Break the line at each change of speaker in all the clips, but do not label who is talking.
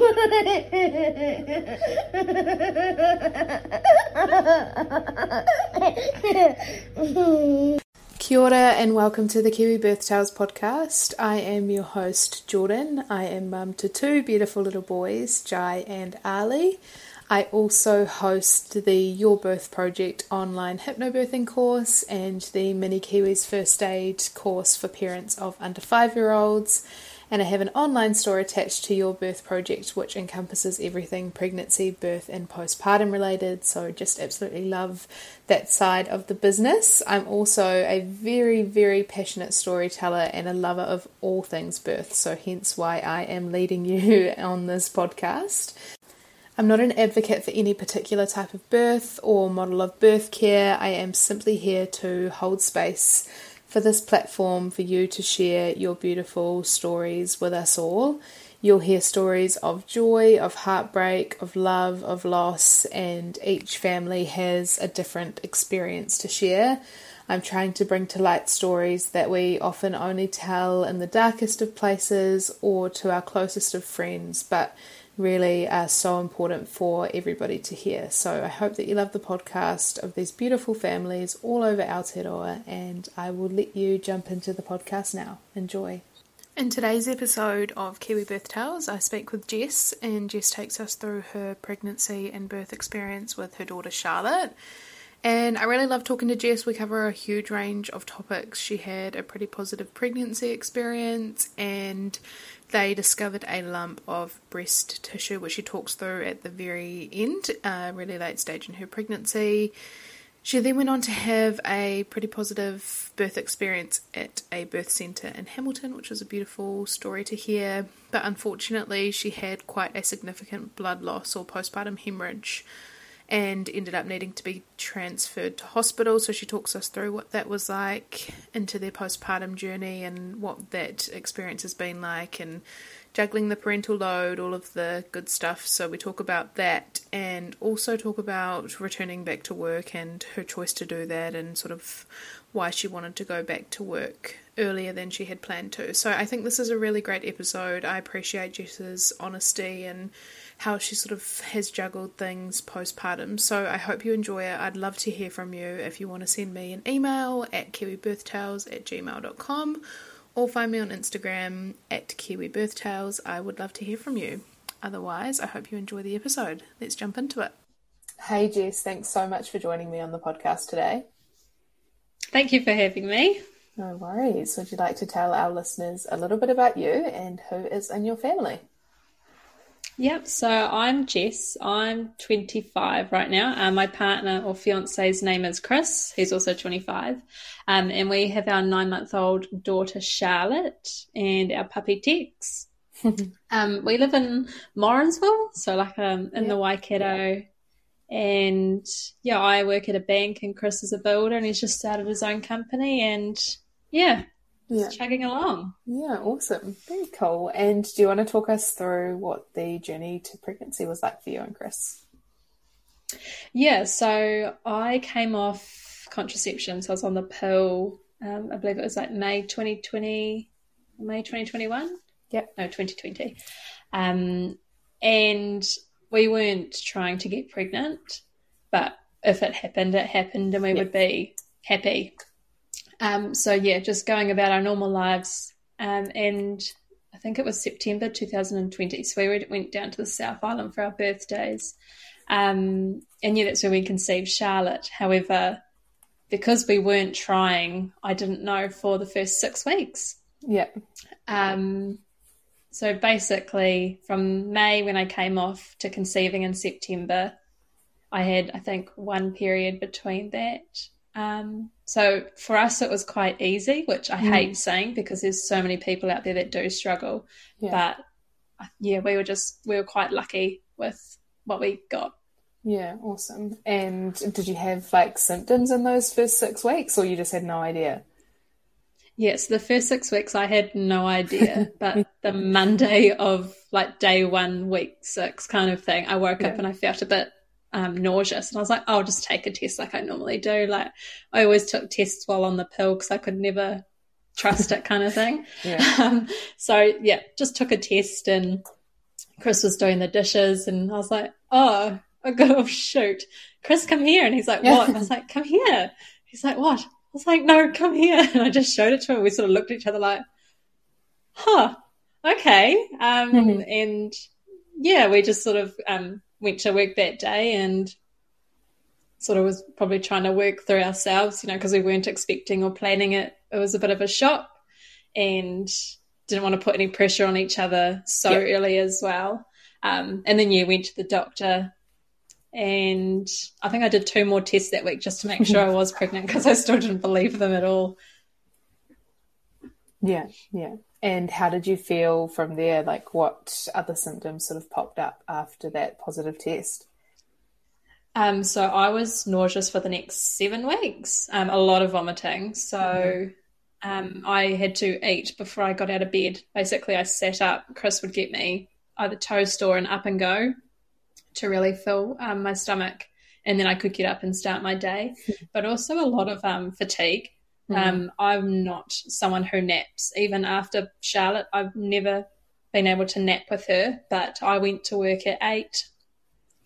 Kia ora and welcome to the Kiwi Birth Tales podcast. I am your host, Jordan. I am mum to two beautiful little boys, Jai and Ali. I also host the Your Birth Project online hypnobirthing course and the Mini Kiwis First Aid course for parents of under five year olds and I have an online store attached to Your Birth Project which encompasses everything pregnancy, birth, and postpartum related. So, just absolutely love that side of the business. I'm also a very, very passionate storyteller and a lover of all things birth, so hence why I am leading you on this podcast. I'm not an advocate for any particular type of birth or model of birth care. I am simply here to hold space for this platform for you to share your beautiful stories with us all. You'll hear stories of joy, of heartbreak, of love, of loss, and each family has a different experience to share. I'm trying to bring to light stories that we often only tell in the darkest of places or to our closest of friends, but really are so important for everybody to hear. So I hope that you love the podcast of these beautiful families all over Aotearoa, and I will let you jump into the podcast now. Enjoy. In today's episode of Kiwi Birth Tales, I speak with Jess, and Jess takes us through her pregnancy and birth experience with her daughter Charlotte. And I really love talking to Jess. We cover a huge range of topics. She had a pretty positive pregnancy experience, and they discovered a lump of breast tissue, which she talks through at the very end, a really late stage in her pregnancy. She then went on to have a pretty positive birth experience at a birth centre in Hamilton, which was a beautiful story to hear. But unfortunately, she had quite a significant blood loss or postpartum hemorrhage and ended up needing to be transferred to hospital. So she talks us through what that was like into their postpartum journey and what that experience has been like and juggling the parental load, all of the good stuff. So we talk about that and also talk about returning back to work and her choice to do that and sort of why she wanted to go back to work earlier than she had planned to. So I think this is a really great episode. I appreciate Jess's honesty and how she sort of has juggled things postpartum. So I hope you enjoy it. I'd love to hear from you if you want to send me an email at kiwibirthtales at gmail.com or find me on Instagram at kiwibirthtales. I would love to hear from you. Otherwise, I hope you enjoy the episode. Let's jump into it. Hey Jess, thanks so much for joining me on the podcast today.
Thank you for having me.
No worries. Would you like to tell our listeners a little bit about you and who is in your family?
Yep. So I'm Jess. I'm 25 right now. Uh, my partner or fiance's name is Chris. He's also 25. Um, and we have our nine month old daughter Charlotte and our puppy Tex. um, we live in Morrinsville, so like um, in yep. the Waikato. And yeah, I work at a bank and Chris is a builder and he's just started his own company. And yeah, yeah. chugging along.
Yeah, awesome. Very cool. And do you want to talk us through what the journey to pregnancy was like for you and Chris?
Yeah, so I came off contraception, so I was on the pill. Um, I believe it was like May 2020, May 2021.
Yep.
No, 2020. Um, and we weren't trying to get pregnant, but if it happened, it happened, and we yep. would be happy um, so yeah, just going about our normal lives. Um, and I think it was September 2020. So we went down to the South Island for our birthdays. Um, and yeah, that's when we conceived Charlotte. However, because we weren't trying, I didn't know for the first six weeks.
Yeah.
Um, so basically, from May when I came off to conceiving in September, I had, I think, one period between that. Um, so for us, it was quite easy, which I
Mm.
hate saying because there's so many people out there that do struggle.
Yeah.
But yeah, we were just we were quite lucky with what we got.
Yeah, awesome. And did you have like symptoms in those first six weeks, or you just had no idea?
Yes, the first six weeks I had no idea, but the Monday of like day one, week six kind of thing, I woke up and I felt a bit um, nauseous, and I was like, "I'll just take a test like I normally do." Like I always took tests while on the pill because I could never trust it, kind of thing.
Yeah.
Um, so yeah, just took a test, and Chris was doing the dishes, and I was like, "Oh, I go, oh shoot, Chris, come here!" And he's like, "What?" And I was like, "Come here." He's like, "What?" I was like, "No, come here." And I just showed it to him. We sort of looked at each other like, "Huh, okay." Um,
Mhm.
and yeah, we just sort of um went to work that day and sort of was probably trying to work through ourselves, you know, because we weren't expecting or planning it. It was a bit of a shock and didn't want to put any pressure on each other so
Yeah.
early as well. Um, and then, yeah, went to the doctor and I think I did two more tests that week just to make sure I was pregnant because I still didn't believe them at all.
Yeah, yeah. And how did you feel from there? Like, what other symptoms sort of popped up after that positive test?
Um, so I was nauseous for the next seven weeks, um, a lot of vomiting. So um, I had to eat before I got out of bed. Basically, I sat up. Chris would get me either toast or an up and go to really fill um, my stomach, and then I could get up and start my day. But also a lot of um, fatigue. Um, I'm not someone who naps. Even after Charlotte, I've never been able to nap with her. But I went to work at eight,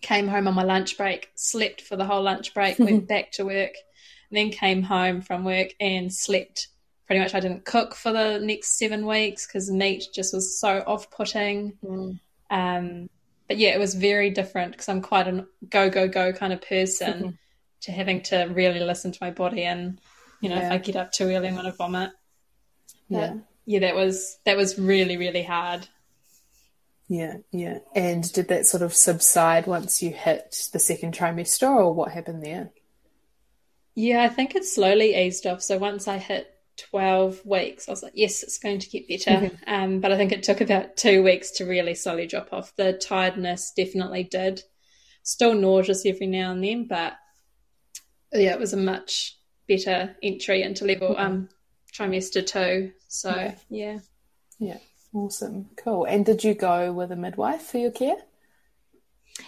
came home on my lunch break, slept for the whole lunch break, went back to work, then came home from work and slept. Pretty much, I didn't cook for the next seven weeks because meat just was so off putting.
Mm.
Um, but yeah, it was very different because I'm quite a go, go, go kind of person
Mm-hmm.
to having to really listen to my body. And, you know, if I get up too early, I'm to vomit.
Yeah,
yeah, that was, that was really, really hard.
yeah, yeah. And did that sort of subside once you hit the second trimester, or what happened there?
Yeah, I think it slowly eased off. So once I hit 12 weeks, I was like, yes, it's going to get better. Um, but I think it took about two weeks to really slowly drop off. The tiredness definitely did. Still nauseous every now and then, but yeah, it was a much better entry into level um, trimester two. So
Yeah.
yeah.
Yeah, awesome, cool. And did you go with a midwife for your care?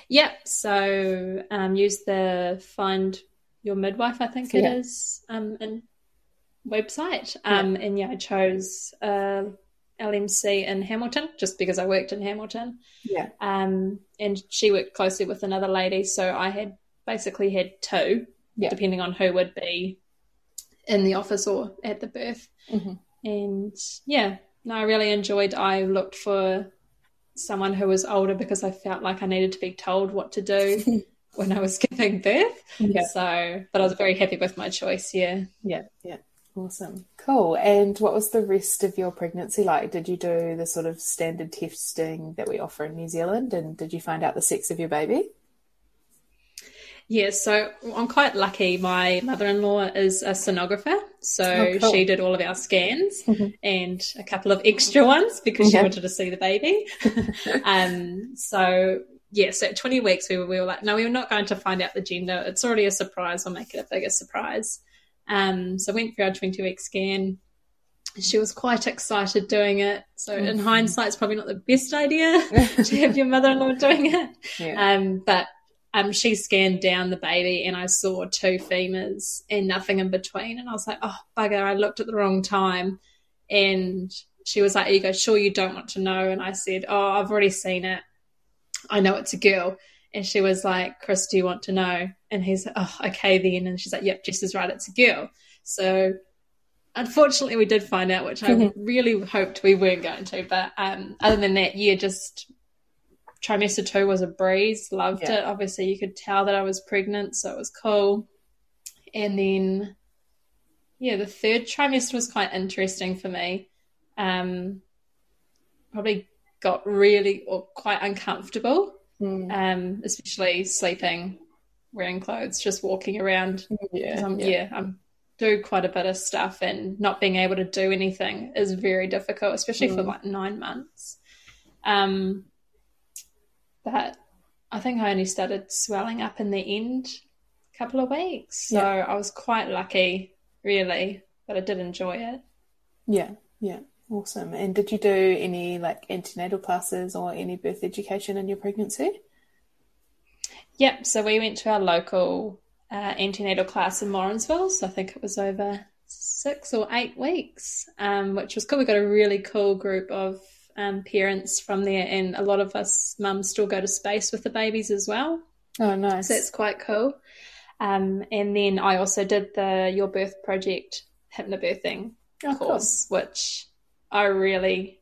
Yeah, so um, use the Find Your Midwife, I think it
Yeah.
is, um, and website. Um, And yeah, I chose uh, LMC in Hamilton just because I worked in Hamilton.
Yeah,
Um, and she worked closely with another lady, so I had basically had two,
Yeah.
depending on who would be in the office or at the birth.
Mhm.
And yeah, no, I really enjoyed. I looked for someone who was older because I felt like I needed to be told what to do when I was giving birth.
Yeah.
So, but I was very happy with my choice. Yeah.
yeah, yeah. Awesome, cool. And what was the rest of your pregnancy like? Did you do the sort of standard testing that we offer in New Zealand? And did you find out the sex of your baby?
Yeah, so I'm quite lucky. My mother-in-law is a sonographer, so
Oh, cool.
she did all of our scans and a couple of extra ones because she wanted to see the baby. um, so yeah, so at 20 weeks we were, we were like, no, we are not going to find out the gender. It's already a surprise. We'll make it a bigger surprise. Um, so went for our 20 week scan. She was quite excited doing it. So in hindsight, it's probably not the best idea to have your mother-in-law doing it.
Yeah,
Um, but um, she scanned down the baby and I saw two femurs and nothing in between. And I was like, oh, bugger, I looked at the wrong time. And she was like, you go, sure, you don't want to know. And I said, oh, I've already seen it. I know it's a girl. And she was like, Chris, do you want to know? And he's like, oh, okay then. And she's like, yep, Jess is right, it's a girl. So unfortunately, we did find out, which I really hoped we weren't going to. But um, other than that, yeah, just trimester two was a breeze. Loved
Yeah.
it. Obviously, you could tell that I was pregnant, so it was cool. And then, yeah, the third trimester was quite interesting for me. Um, probably got really or quite uncomfortable,
Mm.
um, especially sleeping, wearing clothes, just walking around.
yeah,
I'm,
yeah.
yeah. I'm do quite a bit of stuff, and not being able to do anything is very difficult, especially mm. for like nine months. Um, but I think I only started swelling up in the end a couple of weeks, so yeah. I was quite lucky, really. But I did enjoy it.
Yeah, yeah. Awesome. And did you do any like antenatal classes or any birth education in your pregnancy?
Yep. So we went to our local uh, antenatal class in Morrinsville. So I think it was over six or eight weeks, um, which was cool. We got a really cool group of um, parents from there, and a lot of us mums still go to space with the babies as well.
Oh, nice.
So that's quite cool. Um, and then I also did the Your Birth Project hypnobirthing oh, course, cool. which I really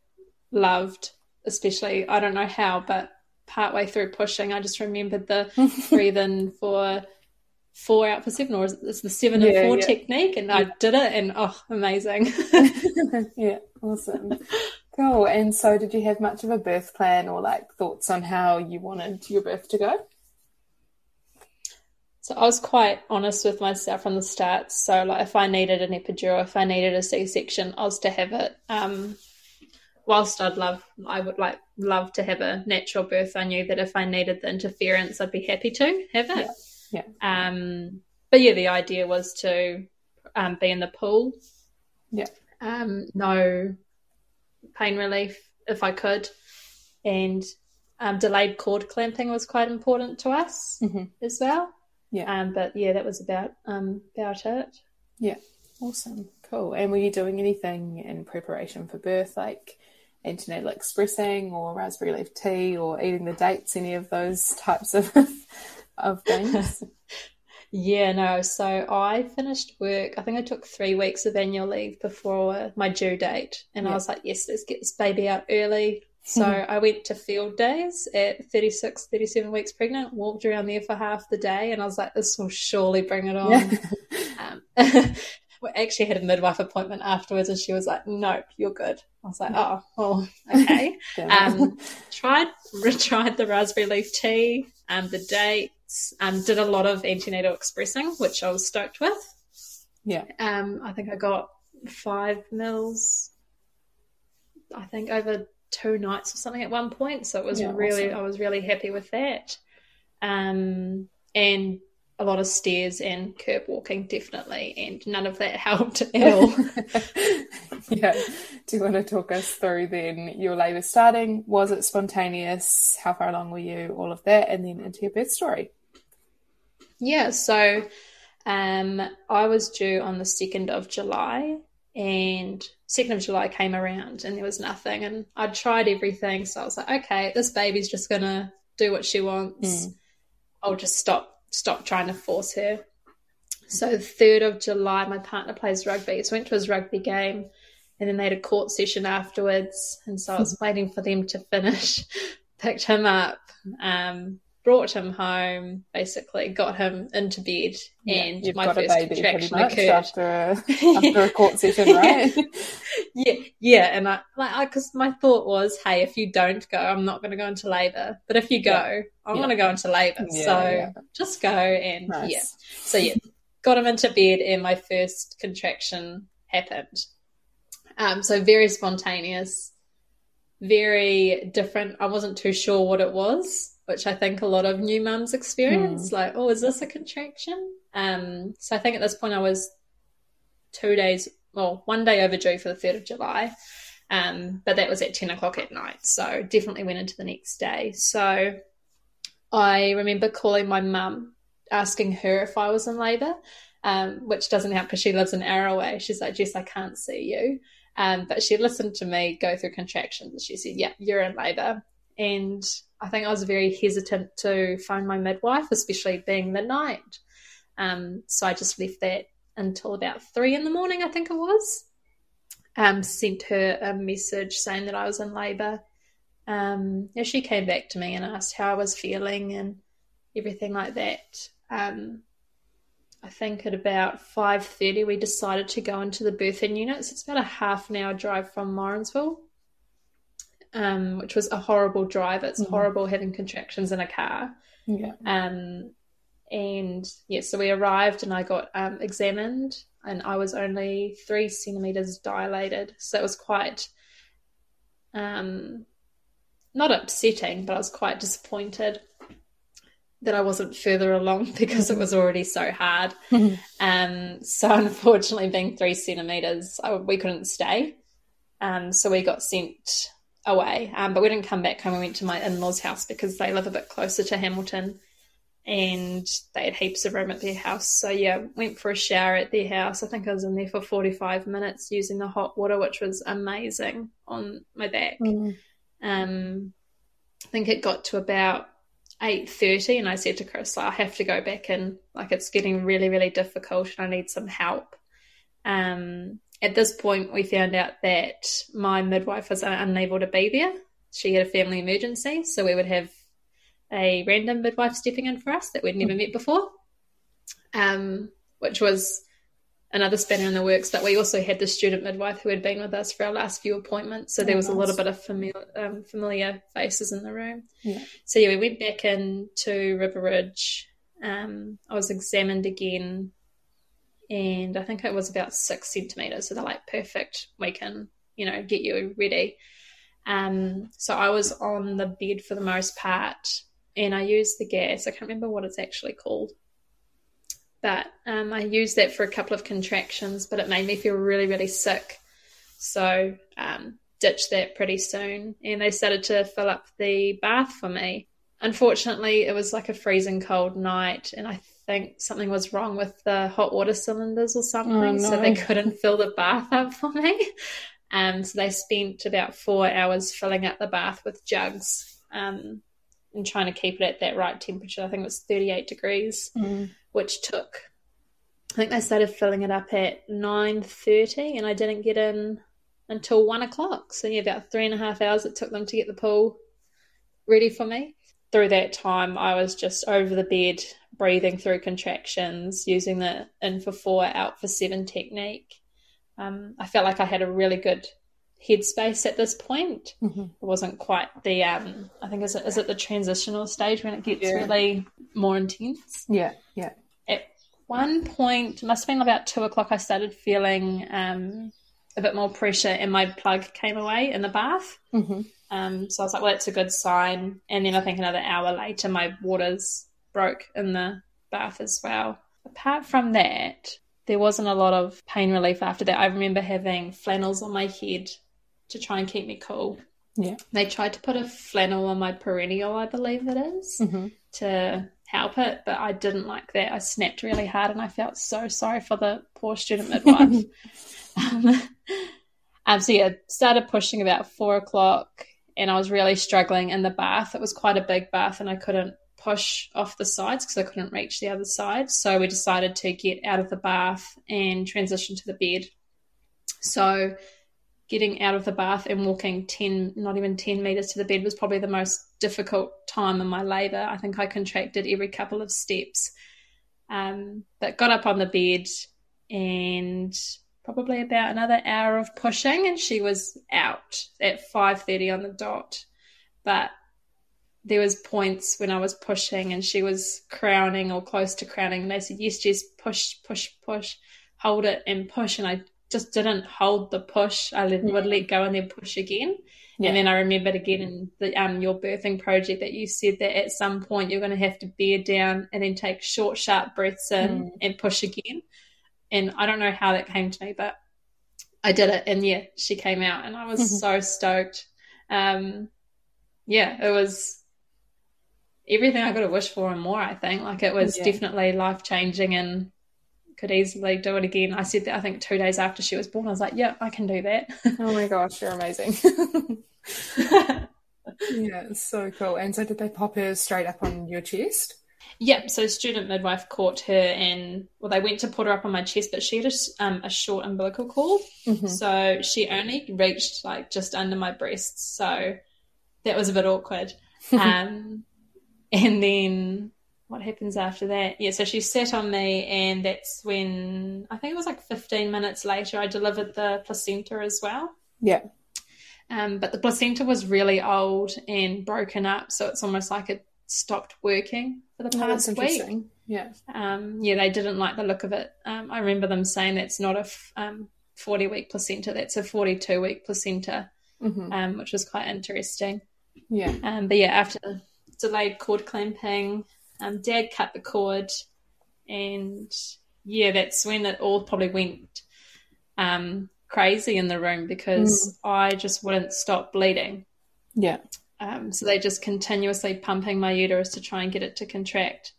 loved, especially, I don't know how, but partway through pushing, I just remembered the breathe in for four out for seven, or it's the seven yeah, and four yeah. technique, and yeah. I did it, and oh, amazing!
yeah, awesome, cool. And so, did you have much of a birth plan, or like thoughts on how you wanted your birth to go?
So I was quite honest with myself from the start. So like if I needed an epidural, if I needed a C-section, I was to have it. Um, whilst I'd love, I would like love to have a natural birth. I knew that if I needed the interference, I'd be happy to have it.
Yeah.
yeah. Um, but yeah, the idea was to um, be in the pool.
Yeah.
Um, no pain relief if I could, and um, delayed cord clamping was quite important to us
mm-hmm.
as well.
Yeah.
Um, but yeah, that was about um, about it.
Yeah. Awesome. Cool. And were you doing anything in preparation for birth, like antenatal expressing or raspberry leaf tea or eating the dates, any of those types of of things?
yeah, no. So I finished work. I think I took three weeks of annual leave before my due date, and yeah. I was like, "Yes, let's get this baby out early. So I went to field days at 36, 37 weeks pregnant, walked around there for half the day, and I was like, this will surely bring it on. Yeah. um, we actually had a midwife appointment afterwards, and she was like, nope, you're good. I was like, oh, well, okay. um, tried, tried the raspberry leaf tea, um, the dates, um, did a lot of antenatal expressing, which I was stoked with.
Yeah.
Um, I think I got five mils, I think over two nights or something at one point. So it was yeah, really, awesome. I was really happy with that. Um, and a lot of stairs and curb walking, definitely, and none of that helped at all.
yeah. Do you want to talk us through then your labour starting? Was it spontaneous? How far along were you? All of that, and then into your birth story.
Yeah. So um, I was due on the 2nd of July, and 2nd of July came around and there was nothing. And I'd tried everything. So I was like, okay, this baby's just going to do what she wants. Mm. I'll just stop, stop trying to force her. So 3rd of July, my partner plays rugby. So I went to his rugby game and then they had a court session afterwards. And so I was waiting for them to finish, picked him up, um, brought him home, basically got him into bed, yeah, and my first contraction occurred
after a, after a court session, right?
yeah, yeah, and I like because my thought was, hey, if you don't go, I'm not going to go into labour, but if you go, yeah. I'm yeah. going to go into labour, so just go and nice. yeah, so yeah, got him into bed, and my first contraction happened. Um, so very spontaneous, very different. I wasn't too sure what it was which I think a lot of new mums experience. Mm. Like, oh, is this a contraction? Um, so I think at this point I was two days, well, one day overdue for the 3rd of July. Um, but that was at 10 o'clock at night. So definitely went into the next day. So I remember calling my mum, asking her if I was in labour, um, which doesn't help because she lives an hour away. She's like, Jess, I can't see you. Um, but she listened to me go through contractions. She said, Yeah, you're in labour. And I think I was very hesitant to phone my midwife, especially being midnight. Um, so I just left that until about three in the morning, I think it was. Um, sent her a message saying that I was in labour. Um, she came back to me and asked how I was feeling and everything like that. Um, I think at about five thirty, we decided to go into the birthing units. It's about a half an hour drive from Morrinsville um, which was a horrible drive. It's mm-hmm. horrible having contractions in a car.
Yeah.
Um, and yeah, so we arrived and I got um, examined. and I was only three centimeters dilated. So it was quite, um, not upsetting, but I was quite disappointed that I wasn't further along because it was already so hard. um, so unfortunately, being three centimeters, I, we couldn't stay. Um, so we got sent away, um, but we didn't come back home. We went to my in-laws' house because they live a bit closer to Hamilton, and they had heaps of room at their house. So yeah, went for a shower at their house. I think I was in there for forty-five minutes using the hot water, which was amazing on my back.
Mm.
Um, I think it got to about eight thirty, and I said to Chris, "I have to go back in. Like it's getting really, really difficult, and I need some help." Um, at this point, we found out that my midwife was unable to be there. She had a family emergency, so we would have a random midwife stepping in for us that we'd never met before, um, which was another spanner in the works. But we also had the student midwife who had been with us for our last few appointments, so there was a little bit of familiar, um, familiar faces in the room.
Yeah.
So yeah, we went back in to River Ridge. Um, I was examined again, and I think it was about six centimeters. So they're like, perfect. We can, you know, get you ready. Um, so I was on the bed for the most part, and I used the gas. I can't remember what it's actually called, but um, I used that for a couple of contractions, but it made me feel really, really sick. So um, ditched that pretty soon, and they started to fill up the bath for me. Unfortunately, it was like a freezing cold night, and I think something was wrong with the hot water cylinders or something,
Oh,
so they couldn't fill the bath up for me. Um, so they spent about four hours filling up the bath with jugs um, and trying to keep it at that right temperature. I think it was 38 degrees,
Mm.
which took. I think they started filling it up at 9:30, and I didn't get in until one o'clock. So yeah, about three and a half hours it took them to get the pool ready for me. Through that time, I was just over the bed, breathing through contractions, using the in for four, out for seven technique. Um, I felt like I had a really good headspace at this point.
Mhm.
It wasn't quite the um, I think is it is it the transitional stage when it gets
Yeah.
really more intense.
Yeah, yeah.
At one point, must have been about two o'clock, I started feeling um, a bit more pressure, and my plug came away in the bath.
hmm
Um, so I was like, well, that's a good sign. And then I think another hour later, my waters broke in the bath as well. Apart from that, there wasn't a lot of pain relief after that. I remember having flannels on my head to try and keep me cool.
Yeah.
They tried to put a flannel on my perineal, I believe it is,
hmm
to help it, but I didn't like that. I snapped really hard and I felt so sorry for the poor student midwife. um, um, so yeah, started pushing about four o'clock, and I was really struggling in the bath. It was quite a big bath, and I couldn't push off the sides because I couldn't reach the other side. So we decided to get out of the bath and transition to the bed. So getting out of the bath and walking 10 not even 10 meters to the bed was probably the most difficult time in my labor i think i contracted every couple of steps um, but got up on the bed and probably about another hour of pushing and she was out at 5.30 on the dot but there was points when i was pushing and she was crowning or close to crowning and they said yes jess push push push hold it and push and i just didn't hold the push i let, would let go and then push again
Yeah.
and then I remembered again in the um your birthing project that you said that at some point you're going to have to bear down and then take short, sharp breaths in
Mm.
and push again. And I don't know how that came to me, but I did it, and yeah, she came out, and I was
Mhm.
so stoked. Um, yeah, it was everything I could have wished for and more. I think like it was
Yeah.
definitely life changing and. Could easily do it again. I said that I think two days after she was born. I was like, "Yeah, I can do that."
Oh my gosh, you're amazing. yeah, it's so cool. And so did they pop her straight up on your chest?
Yep. So student midwife caught her, and well, they went to put her up on my chest, but she had a, um, a short umbilical cord,
Mhm.
so she only reached like just under my breasts. So that was a bit awkward. Um, and then what happens after that? Yeah. So she sat on me, and that's when I think it was like 15 minutes later I delivered the placenta as well.
Yeah.
Um, but the placenta was really old and broken up, so it's almost like it stopped working for the
Oh, that's
week.
interesting. Yeah.
Um, yeah, they didn't like the look of it. Um, I remember them saying that's not a f- um, 40 week placenta, that's a 42 week placenta,
Mm-hmm.
um, which was quite interesting.
Yeah.
Um, but yeah, after delayed cord clamping, um, dad cut the cord, and yeah, that's when it all probably went um, crazy in the room because I just wouldn't stop bleeding.
Yeah.
Um, so they just continuously pumping my uterus to try and get it to contract,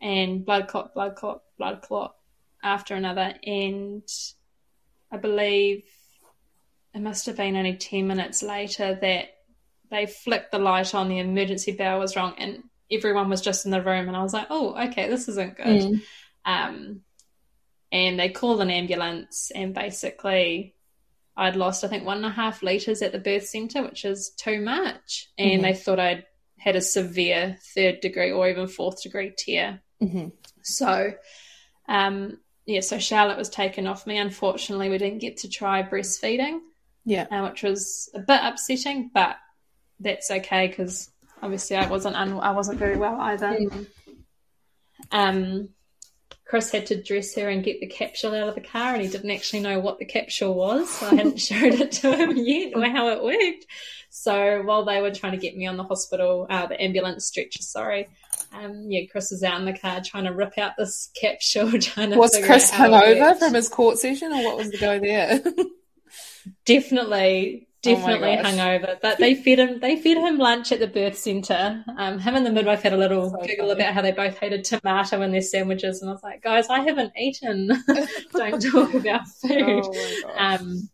and blood clot, blood clot, blood clot after another. And I believe it must have been only 10 minutes later that they flicked the light on, the emergency bell was wrong, and everyone was just in the room. And I was like, oh, okay, this isn't good.
Mm.
Um, and they called an ambulance, and basically, I'd lost, I think, one and a half litres at the birth centre, which is too much. And
Mhm.
they thought I'd had a severe third degree or even fourth degree tear.
Mm-hmm.
So, um, yeah, so Charlotte was taken off me. Unfortunately, we didn't get to try breastfeeding,
Yeah.
uh, which was a bit upsetting, but that's okay because obviously I wasn't un- I wasn't very well either. Um, Chris had to dress her and get the capsule out of the car, and he didn't actually know what the capsule was. So I hadn't showed it to him yet or how it worked. So while they were trying to get me on the hospital, uh, the ambulance stretcher, sorry, um, yeah, Chris was out in the car trying to rip out this capsule, trying to
Was Chris
out how
hungover from his court session, or what was the go there?
Definitely,
my
definitely
gosh.
hungover. But they fed him. They fed him lunch at the birth centre. Um, him and the midwife had a little
So
giggle
funny.
about how they both hated tomato in their sandwiches, and I was like, guys, I haven't eaten. Don't talk about food.
oh.
Um,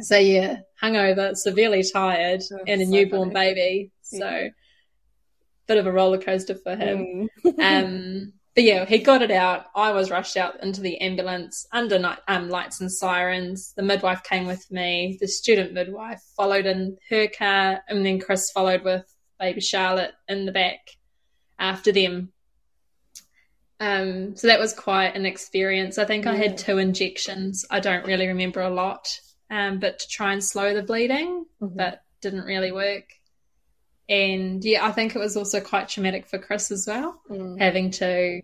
so yeah, hungover, severely tired,
That's
and a
so
newborn
funny.
baby. So
Yeah.
bit of a roller coaster for him.
Mm.
Um, but yeah, he got it out. I was rushed out into the ambulance under night, um, lights and sirens. The midwife came with me. The student midwife followed in her car, and then Chris followed with baby Charlotte in the back after them. Um, so that was quite an experience. I think I had two injections. I don't really remember a lot, um, but to try and slow the bleeding,
Mhm.
but didn't really work. And yeah, I think it was also quite traumatic for Chris as well
Mm.
having to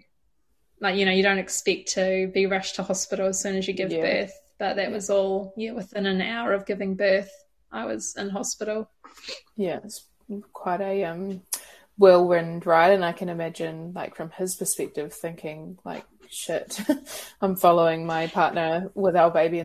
like you know you don't expect to be rushed to hospital as soon as you give
Yeah.
birth but that was all yeah within an hour of giving birth i was in hospital
Yeah, it's quite a um whirlwind ride, and I can imagine, like from his perspective, thinking like, "Shit, I'm following my partner with our baby."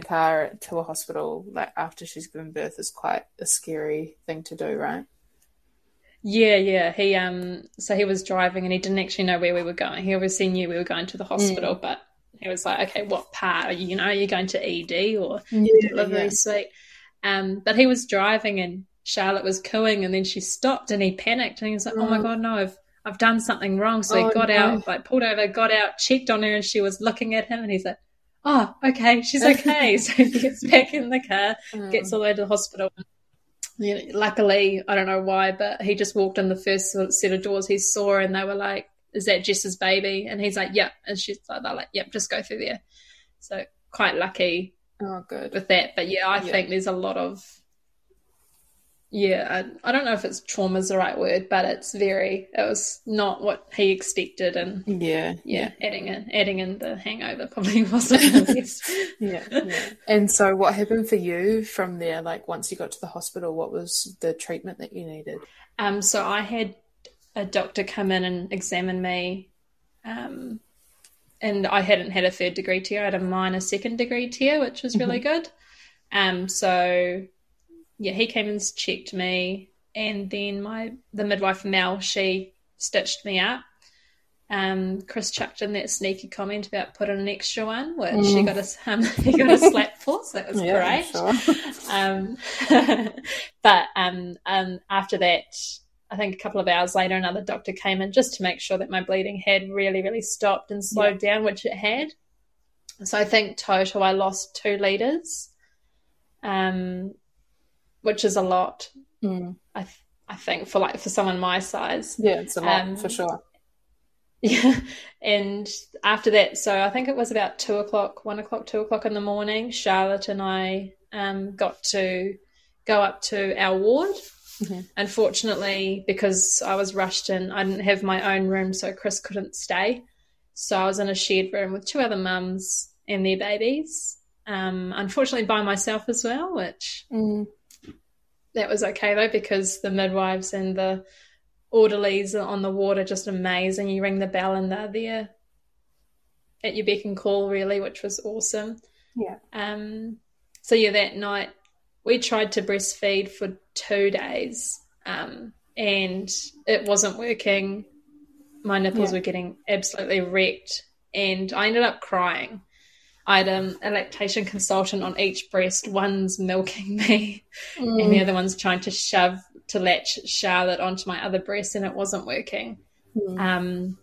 The car to a hospital, like after she's given birth, is quite a scary thing to do, right?
yeah yeah he um so he was driving and he didn't actually know where we were going he obviously knew we were going to the hospital but he was like okay what part are you, you know are you going to ed or delivery
yeah.
suite um but he was driving and charlotte was cooing and then she stopped and he panicked and he was like oh my
Oh.
god no i've I've done something wrong. So he
Oh,
got
no.
out, like pulled over, got out, checked on her, and she was looking at him. And he's like, "Oh, okay, she's okay." so he gets back in the car,
Mm.
gets all the way to the hospital. Yeah, luckily, I don't know why, but he just walked in the first set of doors he saw, and they were like, "Is that Jess's baby?" And he's like, "Yep." And she's like, "They're like, yep, just go through there." So quite lucky
Oh, good.
with that. But yeah, I
Yeah.
think there's a lot of yeah, I, I don't know if it's trauma is the right word, but it's very it was not what he expected, and
Yeah,
yeah, adding in adding in the hangover probably wasn't the best.
yeah, yeah. And so, what happened for you from there? Like, once you got to the hospital, what was the treatment that you needed?
Um, so I had a doctor come in and examine me, um, and I hadn't had a third degree tear. I had a minor second degree tear, which was really good. Um, so yeah, he came and checked me, and then my the midwife Mel she stitched me up. Um, Chris chucked in that sneaky comment about putting an extra one, which he got a um, he got a slap for, so that was great.
sure.
Um, but um, um, after that, I think a couple of hours later, another doctor came in just to make sure that my bleeding had really, really stopped and slowed yeah. down, which it had. So I think total I lost two liters, um, which is a lot.
Mm.
I th- I think for like for someone my size.
Yeah, it's a lot um, for sure.
Yeah, and after that, so I think it was about two o'clock, one o'clock, two o'clock in the morning. Charlotte and I um, got to go up to our ward.
Mm-hmm.
Unfortunately, because I was rushed in, I didn't have my own room, so Chris couldn't stay. So I was in a shared room with two other mums and their babies. Um, unfortunately, by myself as well, which
mm.
That was okay though, because the midwives and the orderlies on the ward are just amazing. You ring the bell and they're there at your beck and call, really, which was awesome.
Yeah.
Um. So yeah, that night we tried to breastfeed for two days, um, and it wasn't working my nipples yeah. were getting absolutely wrecked, and I ended up crying. I had um, a lactation consultant on each breast. One's milking me, mm. and the other one's trying to shove to latch Charlotte onto my other breast, and it wasn't working.
Mm.
Um,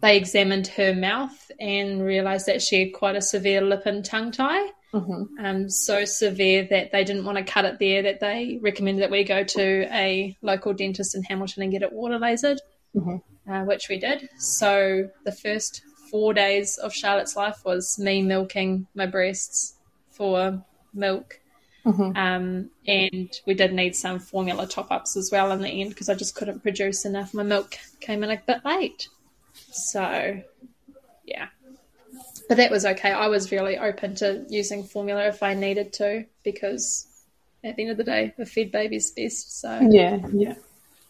they examined her mouth and realised that she had quite a severe lip and tongue tie.
Mm-hmm.
Um, so severe that they didn't want to cut it there. That they recommended that we go to a local dentist in Hamilton and get it water lasered.
Mm-hmm
uh, which we did. So the first four days of Charlotte's life was me milking my breasts for milk.
Mm-hmm.
Um, and we did need some formula top ups as well in the end because I just couldn't produce enough. My milk came in a bit late. So, yeah. But that was okay. I was really open to using formula if I needed to because at the end of the day, a fed baby's best. So,
yeah, yeah.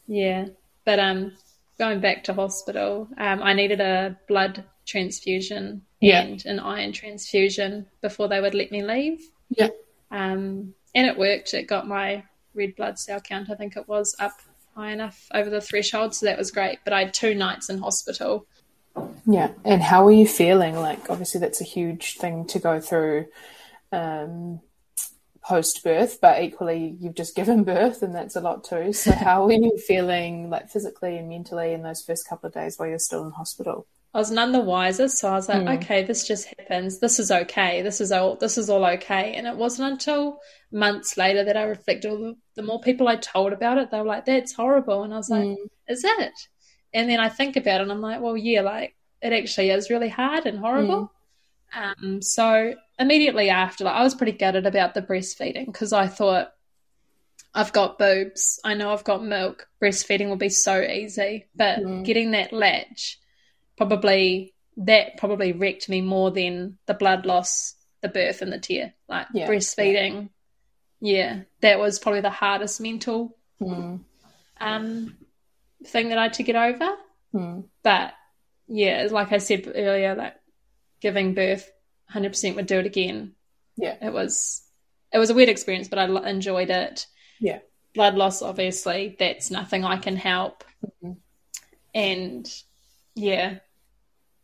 Yeah. But um, going back to hospital, um, I needed a blood transfusion
yeah.
and an iron transfusion before they would let me leave.
Yeah.
Um, and it worked. It got my red blood cell count, I think it was, up high enough over the threshold. So that was great. But I had two nights in hospital.
Yeah. And how were you feeling? Like, obviously, that's a huge thing to go through. Um, post birth, but equally you've just given birth and that's a lot too. So how were you feeling like physically and mentally in those first couple of days while you're still in hospital?
I was none the wiser, so I was like, mm. okay, this just happens. This is okay. This is all. This is all okay. And it wasn't until months later that I reflected. The more people I told about it, they were like, "That's horrible," and I was like, mm. "Is it?" And then I think about it, and I'm like, "Well, yeah, like it actually is really hard and horrible." Mm. Um, so immediately after, like, I was pretty gutted about the breastfeeding because I thought I've got boobs, I know I've got milk, breastfeeding will be so easy, but mm. getting that latch probably that probably wrecked me more than the blood loss, the birth, and the tear. Like yeah, breastfeeding, yeah. yeah. that was probably the hardest mental
mm.
um, thing that I had to get over.
Mm.
But yeah, like I said earlier, like giving birth, 100% would do it again.
Yeah.
It was it was a weird experience, but I enjoyed it.
Yeah.
Blood loss, obviously, that's nothing I can help.
Mm-hmm.
And yeah,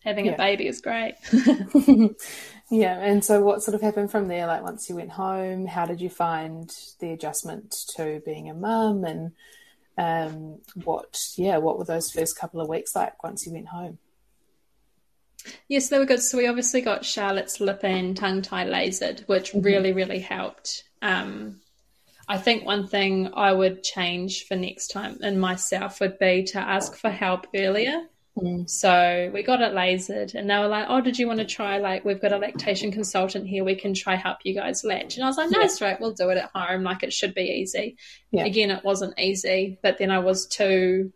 having yeah. a baby is great.
yeah. And so, what sort of happened from there? Like, once you went home, how did you find the adjustment to being a mum? And um, what, yeah, what were those first couple of weeks like once you went home?
Yes, they were good. So we obviously got Charlotte's lip and tongue tie lasered, which mm-hmm. really, really helped. Um, I think one thing I would change for next time in myself would be to ask for help earlier.
Mm.
So we got it lasered, and they were like, "Oh, did you want to try? Like, we've got a lactation consultant here. We can try help you guys latch." And I was like, "No, yeah. it's right. We'll do it at home. Like, it should be easy."
Yeah.
Again, it wasn't easy, but then I was too,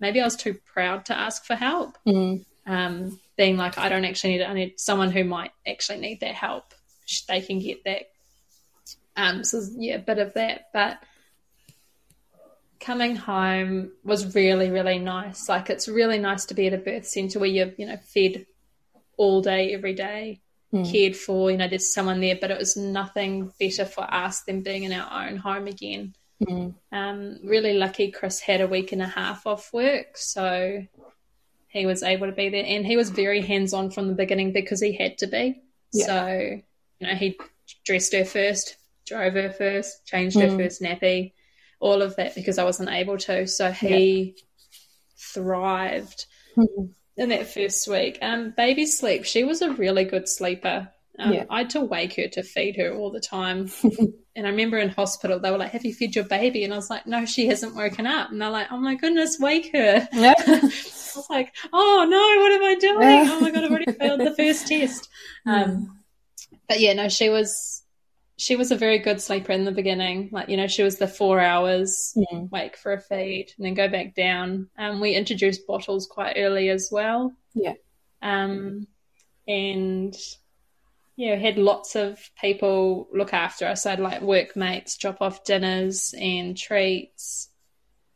maybe I was too proud to ask for help.
Mm.
Um, being like, I don't actually need it. I need someone who might actually need that help. They can get that. Um, so yeah, a bit of that, but coming home was really, really nice. Like it's really nice to be at a birth centre where you're, you know, fed all day, every day, mm. cared for. You know, there's someone there, but it was nothing better for us than being in our own home again.
Mm.
Um, really lucky Chris had a week and a half off work, so he was able to be there and he was very hands on from the beginning because he had to be. Yeah. So, you know, he dressed her first, drove her first, changed mm. her first nappy, all of that because I wasn't able to. So he yeah. thrived mm-hmm. in that first week. Um, baby sleep, she was a really good sleeper. Um, yeah. I had to wake her to feed her all the time. and I remember in hospital, they were like, Have you fed your baby? And I was like, No, she hasn't woken up. And they're like, Oh my goodness, wake her. Yeah. I was like, Oh no, what am I doing? Oh my God, I've already failed the first test. Um, but yeah, no, she was. She was a very good sleeper in the beginning. Like, you know, she was the four hours mm. wake for a feed and then go back down. Um, we introduced bottles quite early as well.
Yeah.
Um, and yeah, had lots of people look after us. I had like workmates drop off dinners and treats.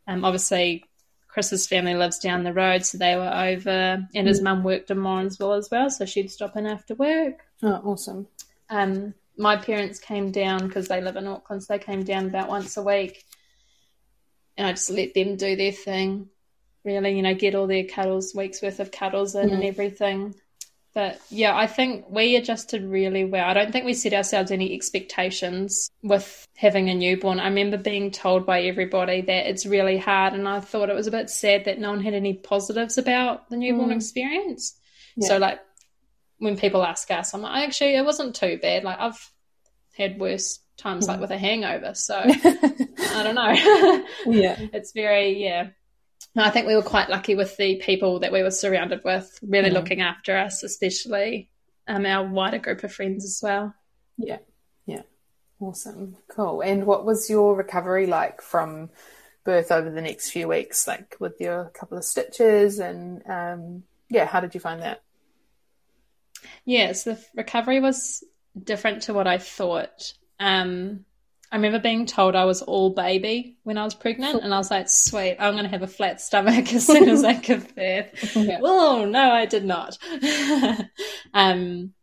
Um, obviously, Chris's family lives down the road, so they were over, and his mm. mum worked in Morrinsville as well, so she'd stop in after work.
Oh, awesome.
Um, my parents came down because they live in Auckland, so they came down about once a week, and I just let them do their thing. Really, you know, get all their cuddles, weeks worth of cuddles in mm. and everything. But yeah, I think we adjusted really well. I don't think we set ourselves any expectations with having a newborn. I remember being told by everybody that it's really hard, and I thought it was a bit sad that no one had any positives about the newborn mm. experience. Yeah. So, like, when people ask us, I'm like, actually, it wasn't too bad. Like, I've had worse times, mm. like with a hangover. So, I don't know.
yeah.
It's very, yeah. I think we were quite lucky with the people that we were surrounded with, really looking after us, especially um, our wider group of friends as well.
Yeah, yeah, awesome, cool. And what was your recovery like from birth over the next few weeks, like with your couple of stitches, and um, yeah, how did you find that?
Yes, the recovery was different to what I thought. Um, I remember being told I was all baby when I was pregnant, and I was like, sweet, I'm going to have a flat stomach as soon as I give birth. yeah. Oh, no, I did not. um,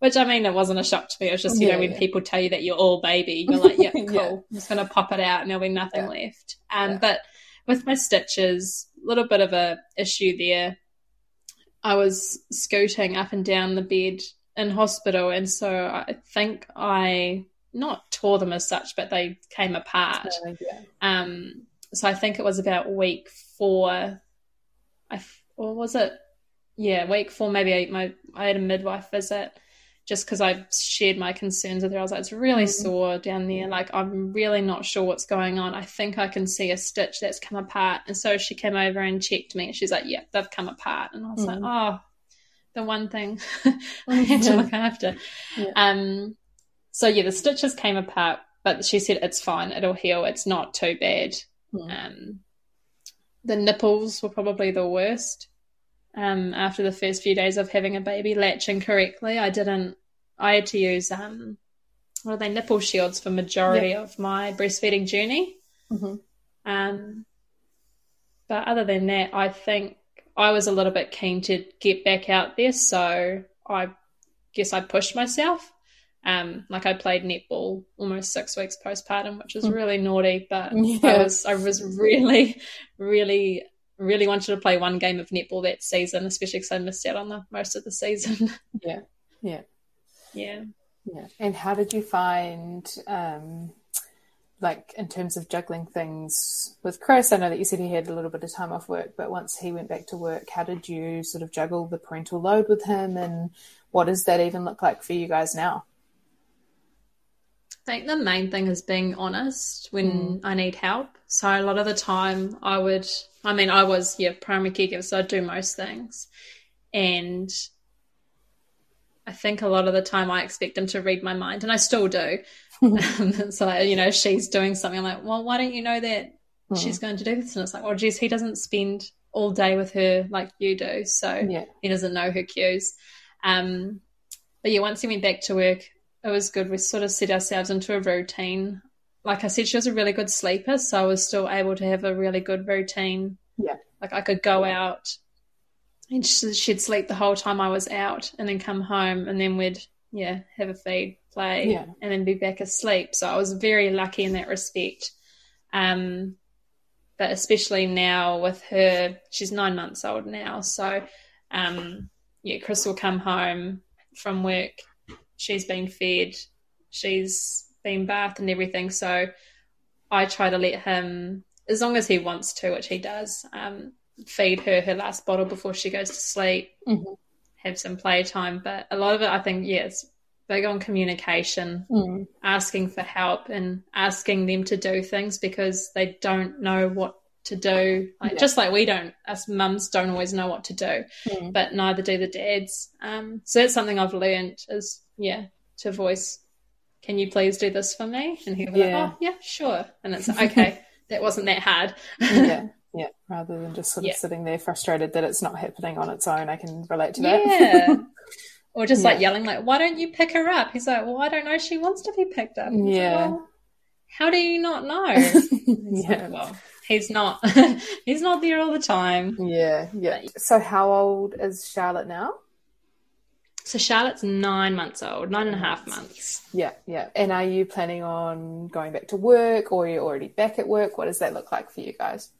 which I mean, it wasn't a shock to me. It was just, you yeah, know, when yeah. people tell you that you're all baby, you're like, yeah, cool. yeah. I'm just going to pop it out and there'll be nothing left. Um, But with my stitches, a little bit of a issue there. I was scooting up and down the bed in hospital, and so I think I not tore them as such, but they came apart. yeah. Um, so I think it was about week four. I or was it? Yeah, week four. Maybe I, my I had a midwife visit just because I shared my concerns with her. I was like, it's really mm. sore down there. Like, I'm really not sure what's going on. I think I can see a stitch that's come apart. And so she came over and checked me. And she's like, yeah, they've come apart. And I was mm. like, oh, the one thing I had to look after. Yeah. Um, so yeah, the stitches came apart, but she said it's fine, it'll heal, it's not too bad. Mm. Um, the nipples were probably the worst. Um, after the first few days of having a baby latching correctly, I didn't. I had to use um, what are they nipple shields for majority yep. of my breastfeeding journey.
Mm-hmm.
Um, but other than that, I think I was a little bit keen to get back out there, so I guess I pushed myself. Um, like I played netball almost six weeks postpartum, which was hmm. really naughty, but yeah. I was I was really, really, really wanted to play one game of netball that season, especially because I missed out on the most of the season.
yeah, yeah,
yeah,
yeah. And how did you find? Um, like in terms of juggling things with Chris, I know that you said he had a little bit of time off work, but once he went back to work, how did you sort of juggle the parental load with him, and what does that even look like for you guys now?
I think the main thing is being honest when mm. I need help. So a lot of the time I would, I mean, I was, yeah, primary caregiver, so I do most things. And I think a lot of the time I expect them to read my mind, and I still do. so, you know, she's doing something. I'm like, well, why don't you know that mm. she's going to do this? And it's like, well, geez, he doesn't spend all day with her like you do. So
yeah.
he doesn't know her cues. Um, but yeah, once he went back to work, it was good. We sort of set ourselves into a routine. Like I said, she was a really good sleeper, so I was still able to have a really good routine.
Yeah.
Like I could go out and she'd sleep the whole time I was out and then come home and then we'd, yeah, have a feed, play,
yeah.
and then be back asleep. So I was very lucky in that respect. Um, but especially now with her, she's nine months old now. So, um, yeah, Chris will come home from work she's been fed, she's been bathed and everything. So I try to let him, as long as he wants to, which he does, um, feed her her last bottle before she goes to sleep,
mm-hmm.
have some playtime. But a lot of it, I think, yes, yeah, big on communication,
mm.
asking for help and asking them to do things because they don't know what to do. Like yeah. just like we don't, us mums don't always know what to do,
mm.
but neither do the dads. Um, so that's something I've learned is yeah to voice. Can you please do this for me? And he'll be yeah. like, oh yeah, sure. And it's like, okay, that wasn't that hard.
yeah. Yeah, rather than just sort of yeah. sitting there frustrated that it's not happening on its own. I can relate to that.
Yeah. or just yeah. like yelling, like, why don't you pick her up? He's like, well, I don't know. She wants to be picked up.
Yeah.
Like, well, how do you not know?
yeah.
Like, well, he's not. he's not there all the time.
Yeah. Yeah. So how old is Charlotte now?
So Charlotte's nine months old, nine and a half months.
Yeah, yeah. And are you planning on going back to work or you're you already back at work? What does that look like for you guys?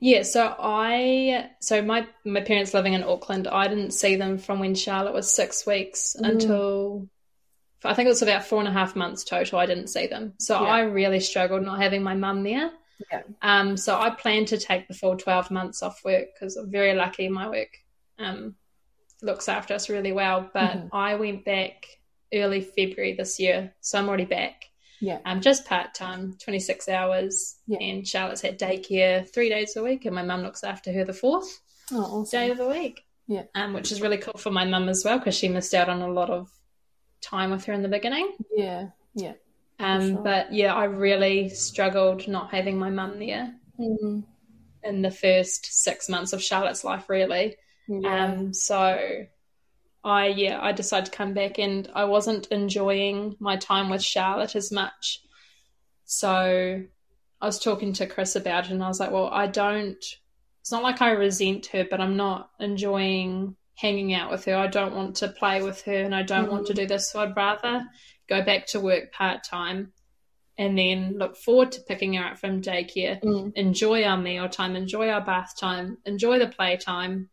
Yeah, so I so my my parents living in Auckland, I didn't see them from when Charlotte was six weeks mm. until I think it was about four and a half months total. I didn't see them, so yeah. I really struggled not having my mum there.
Yeah.
Um. So I plan to take the full twelve months off work because I'm very lucky. My work um looks after us really well, but mm-hmm. I went back early February this year, so I'm already back.
Yeah.
Um, just part time, 26 hours.
Yeah.
And Charlotte's at daycare three days a week, and my mum looks after her the fourth
oh, awesome.
day of the week.
Yeah.
Um, which is really cool for my mum as well because she missed out on a lot of time with her in the beginning.
Yeah. Yeah.
Um, sure. But yeah, I really struggled not having my mum there
mm-hmm.
in the first six months of Charlotte's life, really.
Yeah.
Um, so I yeah, I decided to come back and I wasn't enjoying my time with Charlotte as much. So I was talking to Chris about it and I was like, well, I don't it's not like I resent her, but I'm not enjoying hanging out with her. I don't want to play with her and I don't mm-hmm. want to mm-hmm. do this. So I'd rather go back to work part time and then look forward to picking her up from daycare,
mm.
enjoy our meal time, enjoy our bath time, enjoy the playtime.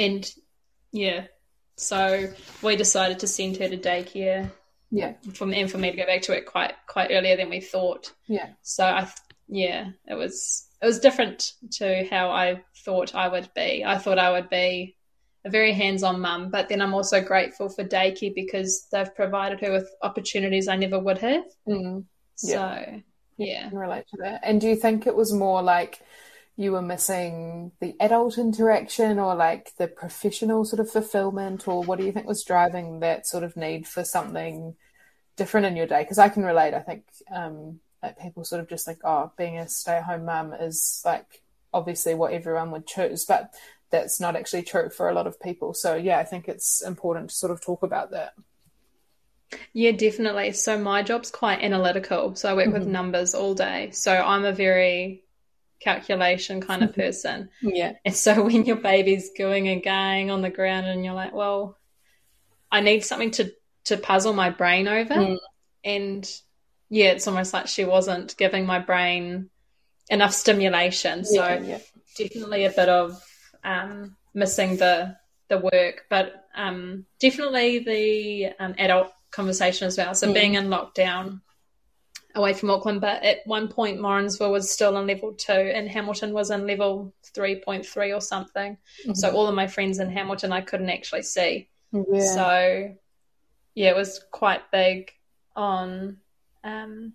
And yeah, so we decided to send her to daycare.
Yeah.
From and for me to go back to it quite quite earlier than we thought.
Yeah.
So I yeah, it was it was different to how I thought I would be. I thought I would be a very hands-on mum, but then I'm also grateful for daycare because they've provided her with opportunities I never would have.
Mm.
Yeah. So yeah,
I can relate to that. And do you think it was more like you were missing the adult interaction or like the professional sort of fulfillment or what do you think was driving that sort of need for something different in your day because i can relate i think um, that people sort of just think oh being a stay-at-home mum is like obviously what everyone would choose but that's not actually true for a lot of people so yeah i think it's important to sort of talk about that
yeah, definitely. So my job's quite analytical. So I work mm-hmm. with numbers all day. So I'm a very calculation kind of person.
yeah.
And so when your baby's going and going on the ground and you're like, well, I need something to, to puzzle my brain over.
Mm.
And yeah, it's almost like she wasn't giving my brain enough stimulation. So
yeah, yeah.
definitely a bit of um, missing the the work, but um, definitely the um, adult conversation as well. So mm. being in lockdown away from Auckland, but at one point Morrinsville was still in level two and Hamilton was in level 3.3 or something. Mm-hmm. So all of my friends in Hamilton I couldn't actually see.
Yeah.
So yeah, it was quite big on um,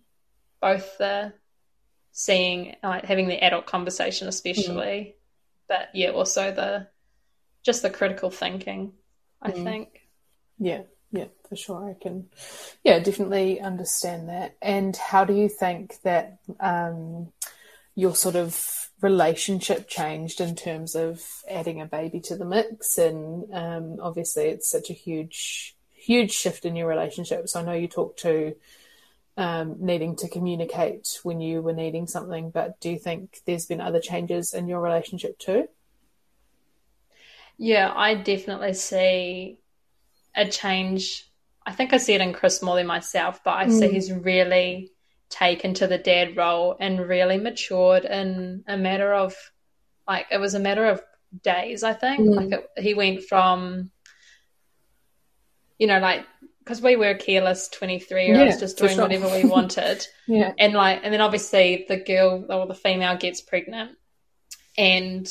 both the seeing, like having the adult conversation, especially, mm. but yeah, also the just the critical thinking. I mm. think.
Yeah, yeah, for sure. I can, yeah, definitely understand that. And how do you think that um, your sort of relationship changed in terms of adding a baby to the mix? And um, obviously, it's such a huge, huge shift in your relationship. So I know you talked to um, needing to communicate when you were needing something, but do you think there's been other changes in your relationship too?
Yeah, I definitely see a change. I think I see it in Chris more than myself, but I mm. see he's really taken to the dad role and really matured in a matter of like it was a matter of days. I think mm. like it, he went from you know like because we were careless 23 year olds
Yeah,
just doing
sure.
whatever we wanted
Yeah.
and like and then obviously the girl or the female gets pregnant and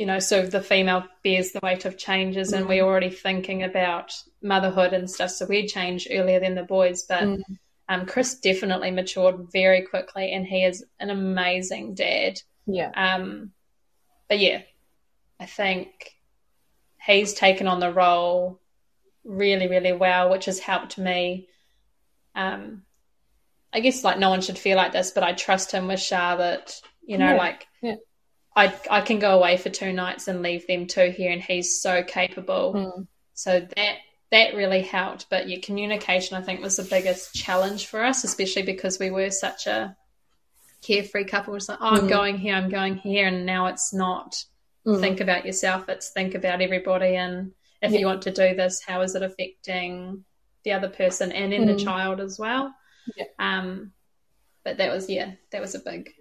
you know so the female bears the weight of changes and
Mm.
we're already thinking about motherhood and stuff so we changed earlier than the boys but
Mm.
um, chris definitely matured very quickly and he is an amazing dad
Yeah.
um, but yeah i think he's taken on the role really really well which has helped me um, I guess like no one should feel like this, but I trust him with Charlotte. You know,
Yeah,
like
yeah.
I I can go away for two nights and leave them two here, and he's so capable.
Mm.
So that that really helped. But your communication, I think, was the biggest challenge for us, especially because we were such a carefree couple. It's like, oh, I'm
Mm.
going here, I'm going here, and now it's not
Mm.
think about yourself. It's think about everybody, and if
Yeah.
you want to do this, how is it affecting the other person and in the
Mm.
child as well?
Yeah.
Um, but that was yeah, that was a big,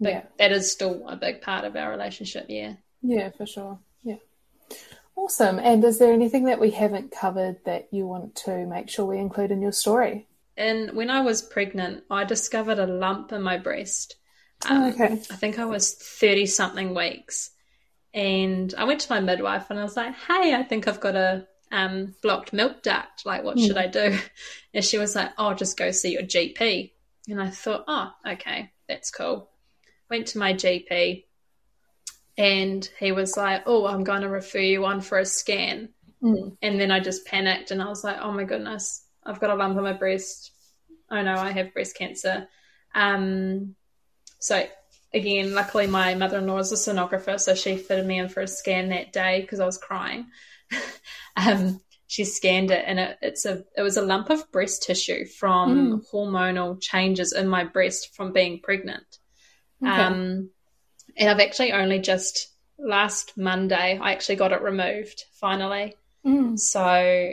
big
Yeah.
that is still a big part of our relationship. Yeah.
Yeah, for sure. Yeah. Awesome. And is there anything that we haven't covered that you want to make sure we include in your story?
And when I was pregnant, I discovered a lump in my breast.
Oh,
Um,
okay.
I think I was 30 something weeks. And I went to my midwife and I was like, hey, I think I've got a um, blocked milk duct. Like, what should I do? And she was like, oh, just go see your GP. And I thought, oh, okay, that's cool. Went to my GP and he was like, oh, I'm going to refer you on for a scan.
Mm.
And then I just panicked and I was like, oh my goodness, I've got a lump on my breast. Oh no, I have breast cancer. Um, so again, luckily my mother-in-law is a sonographer, so she fitted me in for a scan that day because I was crying. um, she scanned it and it, it's a it was a lump of breast tissue from hormonal changes in my breast from being pregnant.
Okay.
Um, and I've actually only just last Monday I actually got it removed finally.
Mm.
So,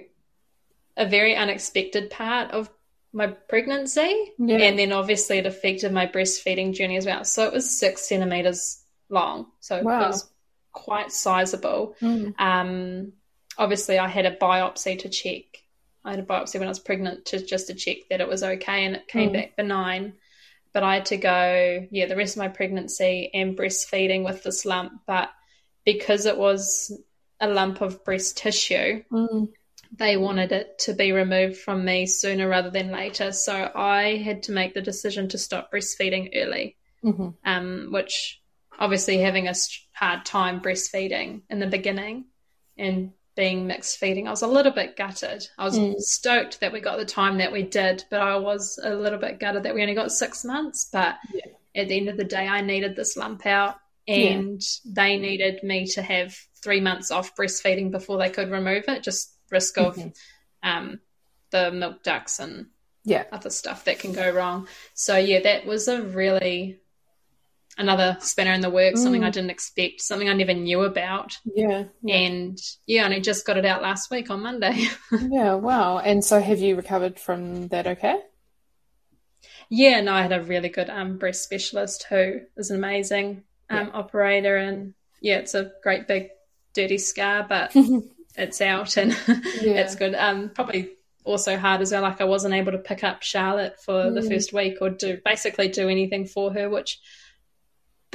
a very unexpected part of my pregnancy.
Yeah.
And then obviously it affected my breastfeeding journey as well. So, it was six centimeters long. So,
Wow.
it was quite sizable.
Mm.
Um, obviously, I had a biopsy to check. I had a biopsy when I was pregnant to just to check that it was okay, and it came
Mm.
back benign. But I had to go, yeah, the rest of my pregnancy and breastfeeding with this lump. But because it was a lump of breast tissue,
Mm.
they wanted it to be removed from me sooner rather than later. So I had to make the decision to stop breastfeeding early
hmm
um, which obviously having a hard time breastfeeding in the beginning and being mixed feeding, I was a little bit gutted. I was
Mm.
stoked that we got the time that we did, but I was a little bit gutted that we only got six months. But
Yeah.
at the end of the day, I needed this lump out,
Yeah.
and they needed me to have three months off breastfeeding before they could remove it, just risk of
Mhm.
um, the milk ducts and
Yeah.
other stuff that can go wrong. So yeah, that was a really another spanner in the works, something
Mm.
I didn't expect, something I never knew about.
Yeah. Yeah.
And yeah, I only just got it out last week on Monday.
yeah. Wow. And so have you recovered from that okay?
yeah, no, I had a really good um, breast specialist who is an amazing um, operator, and yeah, it's a great big dirty scar, but it's out and
Yeah.
it's good. Um, probably also hard as well. Like I wasn't able to pick up Charlotte for the
Mm.
first week or do basically do anything for her, which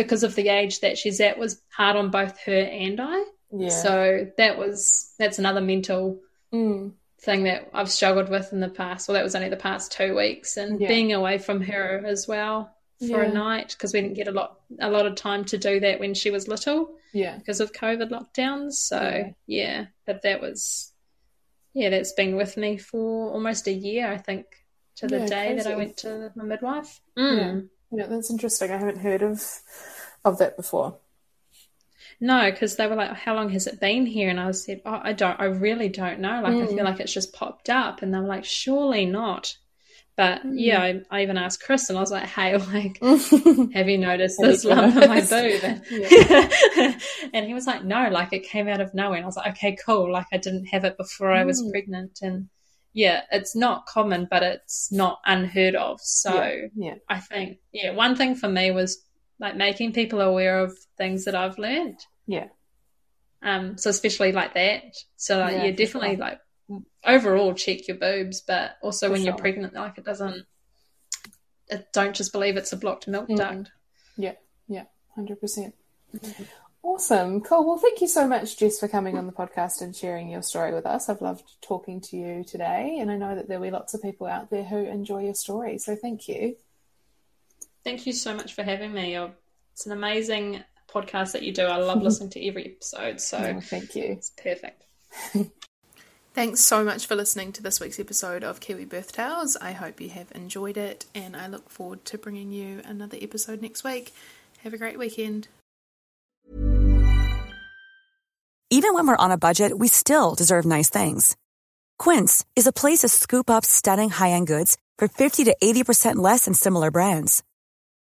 because of the age that she's at was hard on both her and I.
Yeah.
So that was that's another mental
Mm.
thing that I've struggled with in the past. Well, that was only the past two weeks, and
Yeah.
being away from her as well for
Yeah.
a night because we didn't get a lot a lot of time to do that when she was little
Yeah.
because of COVID lockdowns. So
Yeah.
but that was yeah, that's been with me for almost a year, I think, to the day that I went to my midwife. Mm.
Yeah, that's interesting. I haven't heard of of that before.
No, because they were like, "How long has it been here?" And I said, "Oh, I don't. I really don't know. Like, I
Mm.
feel like it's just popped up." And they were like, "Surely not." But
Mm.
yeah, I, I even asked Chris, and I was like, "Hey, like, have you noticed this lump in my boob?" And, and he was like, "No, like it came out of nowhere." And I was like, "Okay, cool. Like I didn't have it before I was
Mm.
pregnant." And yeah, it's not common, but it's not unheard of. So
Yeah.
I think yeah, one thing for me was like making people aware of things that I've learned.
Yeah.
Um, so especially like that. So like,
Yeah, for
definitely
sure.
like overall check your boobs, but also
For
when you're pregnant, like it doesn't. It, don't just believe it's a blocked milk
Mm.
duct.
Yeah, yeah, 100%. percent Awesome. Cool. Well, thank you so much, Jess, for coming on the podcast and sharing your story with us. I've loved talking to you today, and I know that there'll be lots of people out there who enjoy your story. So thank you.
Thank you so much for having me. You're- It's an amazing podcast that you do. I love listening to every episode, so
Oh, thank you.
it's perfect.
Thanks so much for listening to this week's episode of Kiwi Birth Tales. I hope you have enjoyed it, and I look forward to bringing you another episode next week. Have a great weekend.
Even when we're on a budget, we still deserve nice things. Quince is a place to scoop up stunning high-end goods for 50 to 80% less than similar brands.